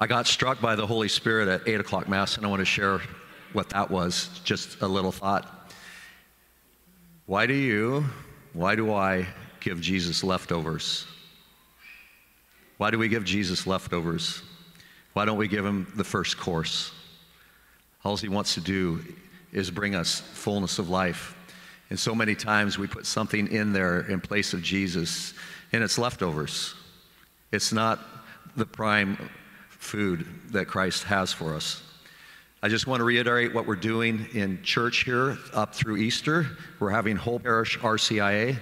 I got struck by the Holy Spirit at 8 o'clock Mass, and I want to share what that was. Just a little thought. Why do you, why do I give Jesus leftovers? Why do we give Jesus leftovers? Why don't we give him the first course? All he wants to do is bring us fullness of life. And so many times we put something in there in place of Jesus, and it's leftovers. It's not the prime food that Christ has for us. I just want to reiterate what we're doing in church here up through Easter. We're having whole parish RCIA.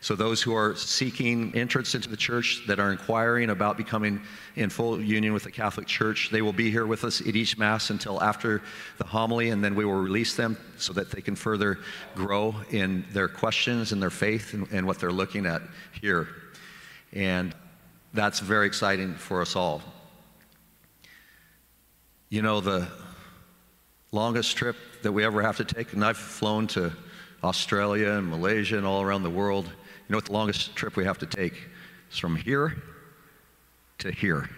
So, those who are seeking entrance into the church, that are inquiring about becoming in full union with the Catholic Church, they will be here with us at each Mass until after the homily, and then we will release them so that they can further grow in their questions and their faith and, and what they're looking at here. And that's very exciting for us all. You know, the longest trip that we ever have to take, and I've flown to Australia and Malaysia and all around the world. You know what the longest trip we have to take is from here to here,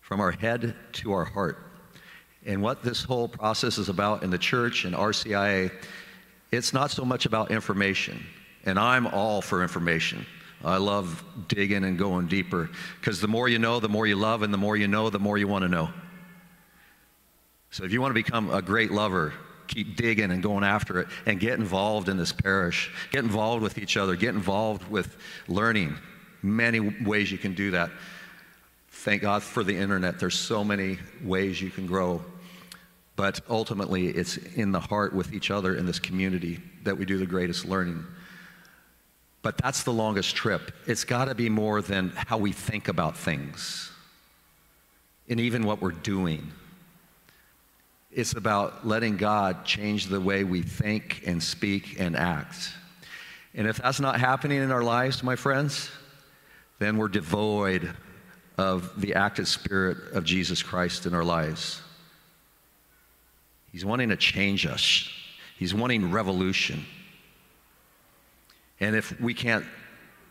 from our head to our heart. And what this whole process is about in the church and RCIA, it's not so much about information. And I'm all for information. I love digging and going deeper because the more you know, the more you love, and the more you know, the more you want to know. So if you want to become a great lover, keep digging and going after it and get involved in this parish. Get involved with each other. Get involved with learning. Many ways you can do that. Thank God for the internet. There's so many ways you can grow. But ultimately, it's in the heart with each other in this community that we do the greatest learning. But that's the longest trip. It's got to be more than how we think about things and even what we're doing. It's about letting God change the way we think and speak and act. And if that's not happening in our lives, my friends, then we're devoid of the active spirit of Jesus Christ in our lives. He's wanting to change us, He's wanting revolution. And if we can't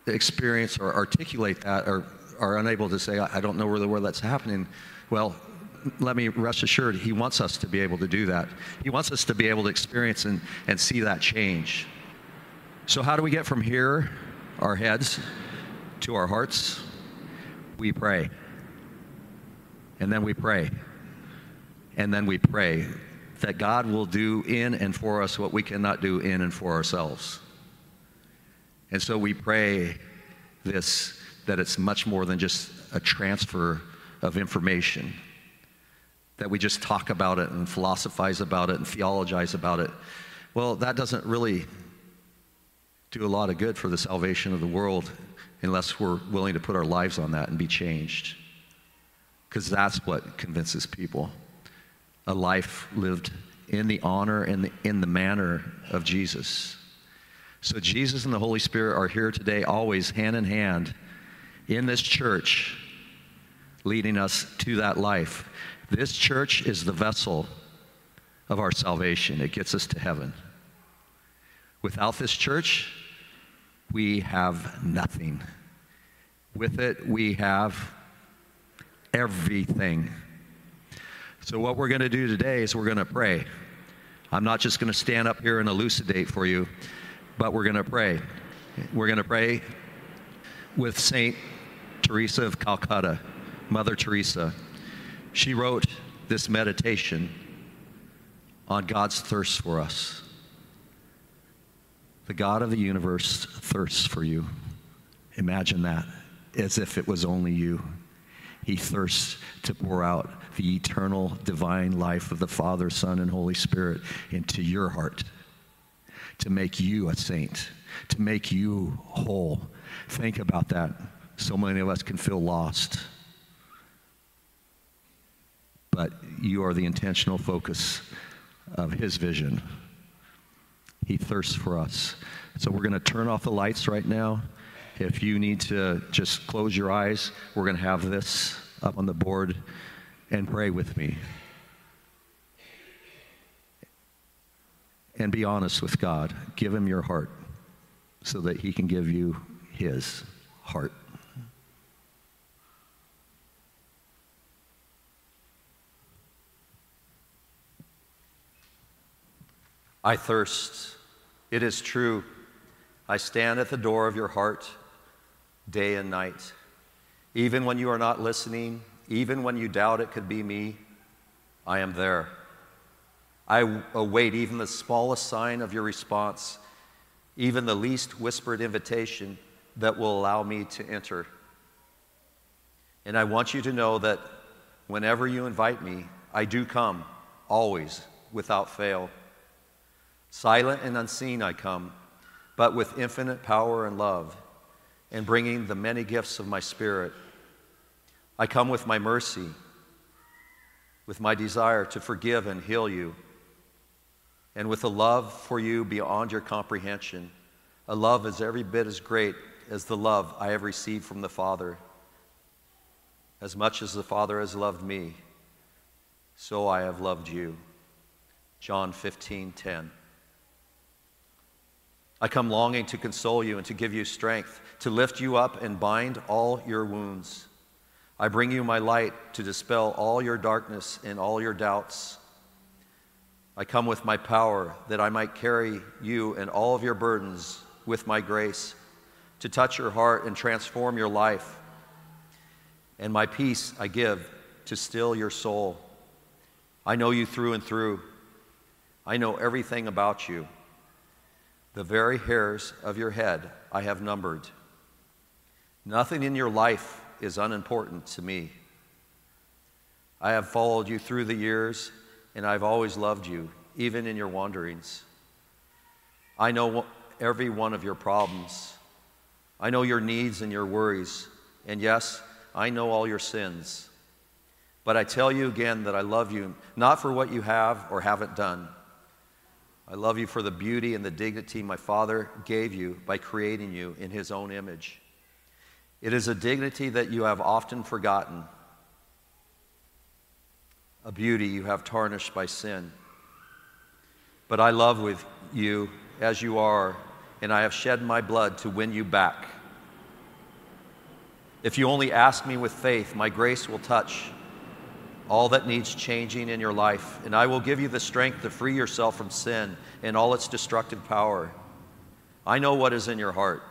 experience or articulate that or are unable to say, I don't know where, where that's happening, well, let me rest assured, He wants us to be able to do that. He wants us to be able to experience and, and see that change. So, how do we get from here, our heads, to our hearts? We pray. And then we pray. And then we pray that God will do in and for us what we cannot do in and for ourselves. And so we pray this that it's much more than just a transfer of information that we just talk about it and philosophize about it and theologize about it. Well, that doesn't really do a lot of good for the salvation of the world unless we're willing to put our lives on that and be changed. Because that's what convinces people. A life lived in the honor and in the manner of Jesus. So, Jesus and the Holy Spirit are here today, always hand in hand in this church, leading us to that life. This church is the vessel of our salvation, it gets us to heaven. Without this church, we have nothing. With it, we have everything. So, what we're going to do today is we're going to pray. I'm not just going to stand up here and elucidate for you, but we're going to pray. We're going to pray with Saint Teresa of Calcutta, Mother Teresa. She wrote this meditation on God's thirst for us. The God of the universe thirsts for you. Imagine that as if it was only you. He thirsts to pour out the eternal divine life of the Father, Son, and Holy Spirit into your heart, to make you a saint, to make you whole. Think about that. So many of us can feel lost but you are the intentional focus of His vision. He thirsts for us. So we're going to turn off the lights right now. If you need to just close your eyes, we're going to have this up on the board and pray with me. and be honest with God. Give him your heart so that he can give you his heart. I thirst. It is true. I stand at the door of your heart day and night. Even when you are not listening, even when you doubt it could be me, I am there. I await even the smallest sign of your response, even the least whispered invitation that will allow me to enter. And I want you to know that whenever you invite me, I do come, always, without fail. Silent and unseen I come, but with infinite power and love, and bringing the many gifts of my Spirit. I come with my mercy, with my desire to forgive and heal you, and with a love for you beyond your comprehension, a love as every bit as great as the love I have received from the Father. As much as the Father has loved me, so I have loved you. John 15, 10. I come longing to console you and to give you strength, to lift you up and bind all your wounds. I bring you my light to dispel all your darkness and all your doubts. I come with my power that I might carry you and all of your burdens with my grace, to touch your heart and transform your life. And my peace I give to still your soul. I know you through and through. I know everything about you. The very hairs of your head I have numbered. Nothing in your life is unimportant to me. I have followed you through the years, and I've always loved you, even in your wanderings. I know every one of your problems. I know your needs and your worries. And yes, I know all your sins. But I tell you again that I love you, not for what you have or haven't done I love you for the beauty and the dignity my Father gave you by creating you in His own image. It is a dignity that you have often forgotten, a beauty you have tarnished by sin. But I love with you as you are, and I have shed my blood to win you back. If you only ask me with faith, my grace will touch all that needs changing in your life, and I will give you the strength to free yourself from sin and all its destructive power. I know what is in your heart.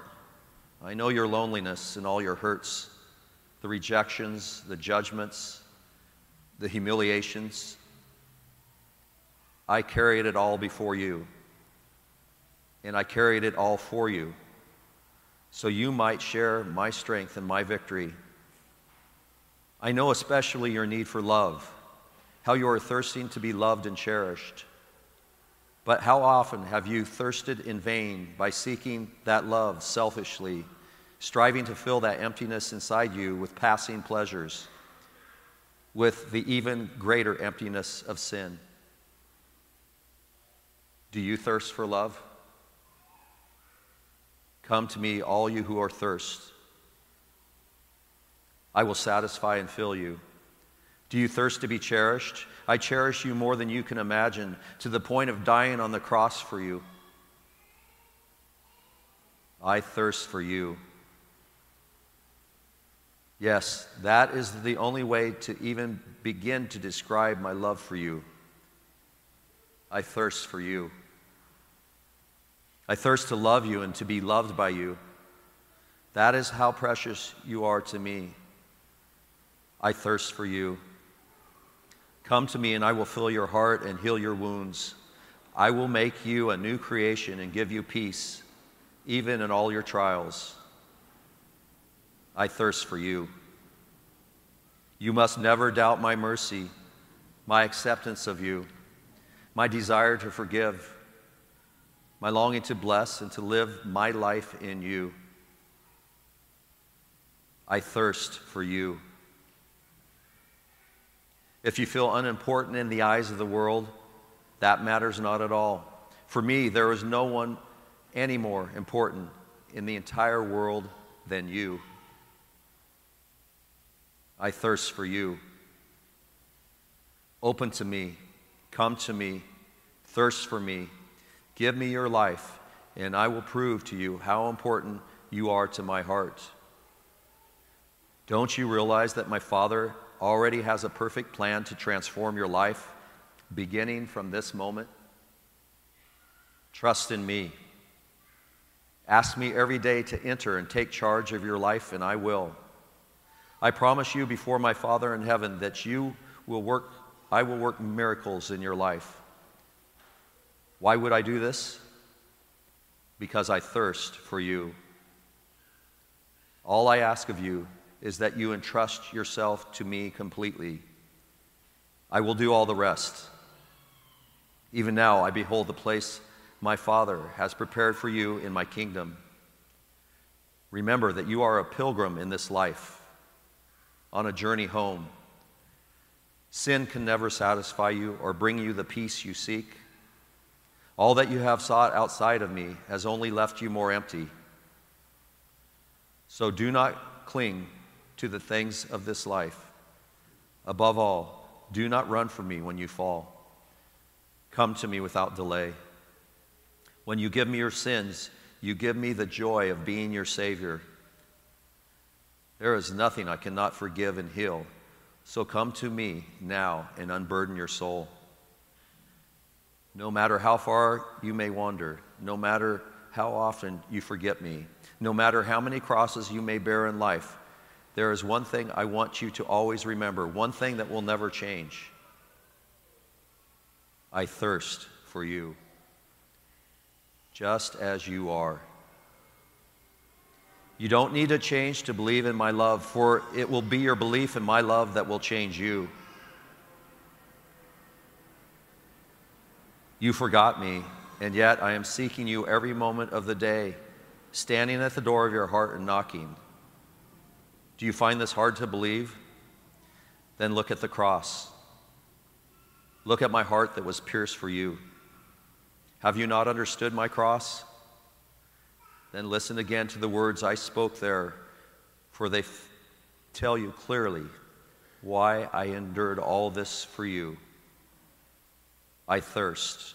I know your loneliness and all your hurts, the rejections, the judgments, the humiliations. I carried it all before you, and I carried it all for you, so you might share my strength and my victory I know especially your need for love, how you are thirsting to be loved and cherished. But how often have you thirsted in vain by seeking that love selfishly, striving to fill that emptiness inside you with passing pleasures, with the even greater emptiness of sin? Do you thirst for love? Come to me, all you who are thirst I will satisfy and fill you. Do you thirst to be cherished? I cherish you more than you can imagine, to the point of dying on the cross for you. I thirst for you. Yes, that is the only way to even begin to describe my love for you. I thirst for you. I thirst to love you and to be loved by you. That is how precious you are to me. I thirst for you. Come to me, and I will fill your heart and heal your wounds. I will make you a new creation and give you peace, even in all your trials. I thirst for you. You must never doubt my mercy, my acceptance of you, my desire to forgive, my longing to bless and to live my life in you. I thirst for you. If you feel unimportant in the eyes of the world, that matters not at all. For me, there is no one any more important in the entire world than you. I thirst for you. Open to me, come to me, thirst for me. Give me your life, and I will prove to you how important you are to my heart. Don't you realize that my Father already has a perfect plan to transform your life beginning from this moment? Trust in me. Ask me every day to enter and take charge of your life, and I will. I promise you before my Father in heaven that you will work, I will work miracles in your life. Why would I do this? Because I thirst for you. All I ask of you is that you entrust yourself to me completely. I will do all the rest. Even now, I behold the place my Father has prepared for you in my kingdom. Remember that you are a pilgrim in this life, on a journey home. Sin can never satisfy you or bring you the peace you seek. All that you have sought outside of me has only left you more empty. So do not cling to the things of this life. Above all, do not run from me when you fall. Come to me without delay. When you give me your sins, you give me the joy of being your Savior. There is nothing I cannot forgive and heal. So come to me now and unburden your soul. No matter how far you may wander, no matter how often you forget me, no matter how many crosses you may bear in life, there is one thing I want you to always remember, one thing that will never change. I thirst for you, just as you are. You don't need to change to believe in my love, for it will be your belief in my love that will change you. You forgot me, and yet I am seeking you every moment of the day, standing at the door of your heart and knocking. Do you find this hard to believe? Then look at the cross. Look at my heart that was pierced for you. Have you not understood my cross? Then listen again to the words I spoke there, for they f- tell you clearly why I endured all this for you. I thirst.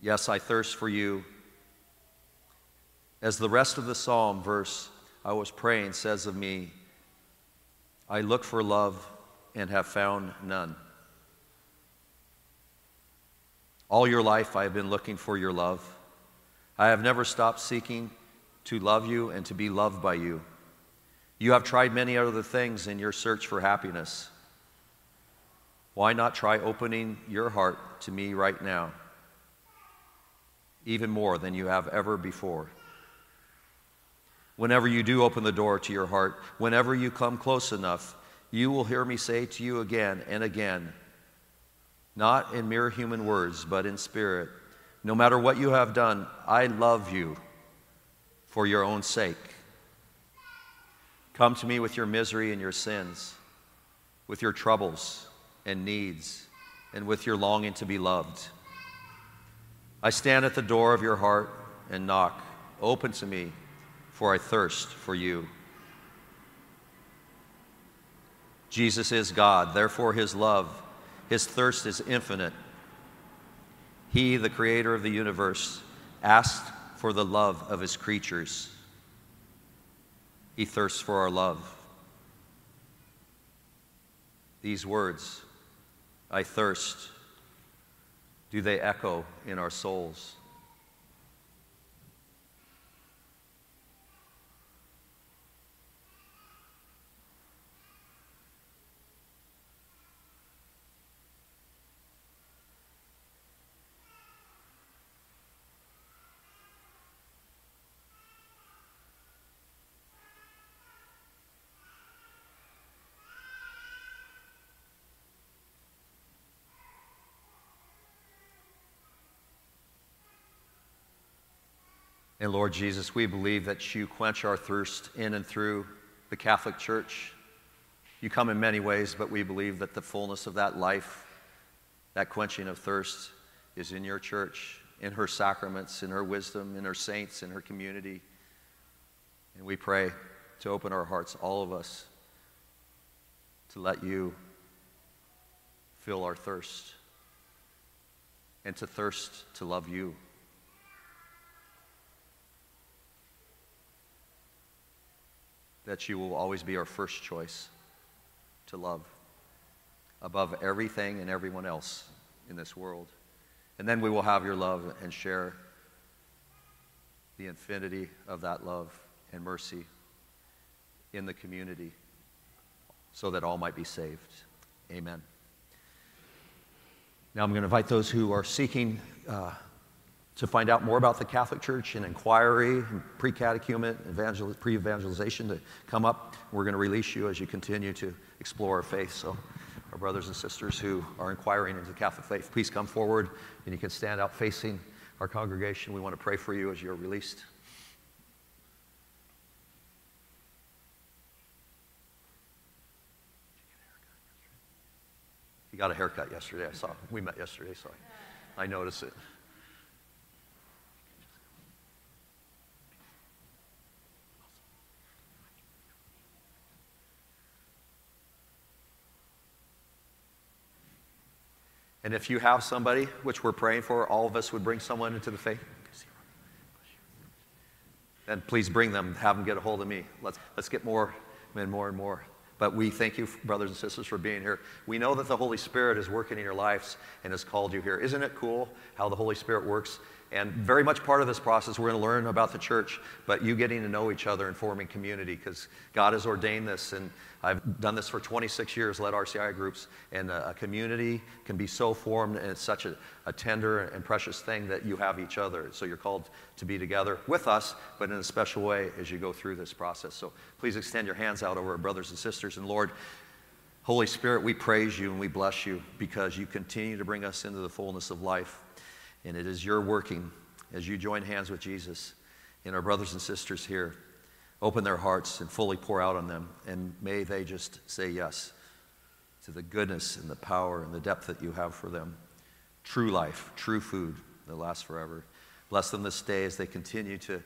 Yes, I thirst for you. As the rest of the psalm verse I was praying says of me, I look for love and have found none. All your life I have been looking for your love. I have never stopped seeking to love you and to be loved by you. You have tried many other things in your search for happiness. Why not try opening your heart to me right now, even more than you have ever before? Whenever you do open the door to your heart, whenever you come close enough, you will hear me say to you again and again, not in mere human words, but in spirit, no matter what you have done, I love you for your own sake. Come to me with your misery and your sins, with your troubles and needs, and with your longing to be loved. I stand at the door of your heart and knock. Open to me for I thirst for you. Jesus is God, therefore, his love, his thirst is infinite. He, the creator of the universe, asked for the love of his creatures. He thirsts for our love. These words, I thirst, do they echo in our souls? And Lord Jesus, we believe that you quench our thirst in and through the Catholic Church. You come in many ways, but we believe that the fullness of that life, that quenching of thirst, is in your church, in her sacraments, in her wisdom, in her saints, in her community. And we pray to open our hearts, all of us, to let you fill our thirst and to thirst to love you. That you will always be our first choice to love above everything and everyone else in this world. And then we will have your love and share the infinity of that love and mercy in the community so that all might be saved. Amen. Now I'm going to invite those who are seeking uh, to find out more about the Catholic Church and inquiry, and pre-catechumen, evangel- pre-evangelization to come up. We're going to release you as you continue to explore our faith. So our brothers and sisters who are inquiring into the Catholic faith, please come forward and you can stand out facing our congregation. We want to pray for you as you're released. He got a haircut yesterday. I saw. We met yesterday, so I noticed it. And if you have somebody, which we're praying for, all of us would bring someone into the faith, then please bring them, have them get a hold of me. Let's, let's get more and more and more. But we thank you, brothers and sisters, for being here. We know that the Holy Spirit is working in your lives and has called you here. Isn't it cool how the Holy Spirit works? And very much part of this process, we're going to learn about the church, but you getting to know each other and forming community because God has ordained this. And I've done this for 26 years, led RCI groups, and a, community can be so formed, and it's such a, a, tender and precious thing that you have each other. So you're called to be together with us, but in a special way as you go through this process. So please extend your hands out over our brothers and sisters. And Lord, Holy Spirit, we praise you and we bless you because you continue to bring us into the fullness of life. And it is your working as you join hands with Jesus and our brothers and sisters here. Open their hearts and fully pour out on them. And may they just say yes to the goodness and the power and the depth that you have for them. True life, true food that lasts forever. Bless them this day as they continue to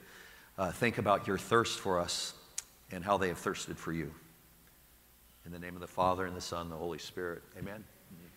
uh, think about your thirst for us and how they have thirsted for you. In the name of the Father, and the Son, and the Holy Spirit. Amen.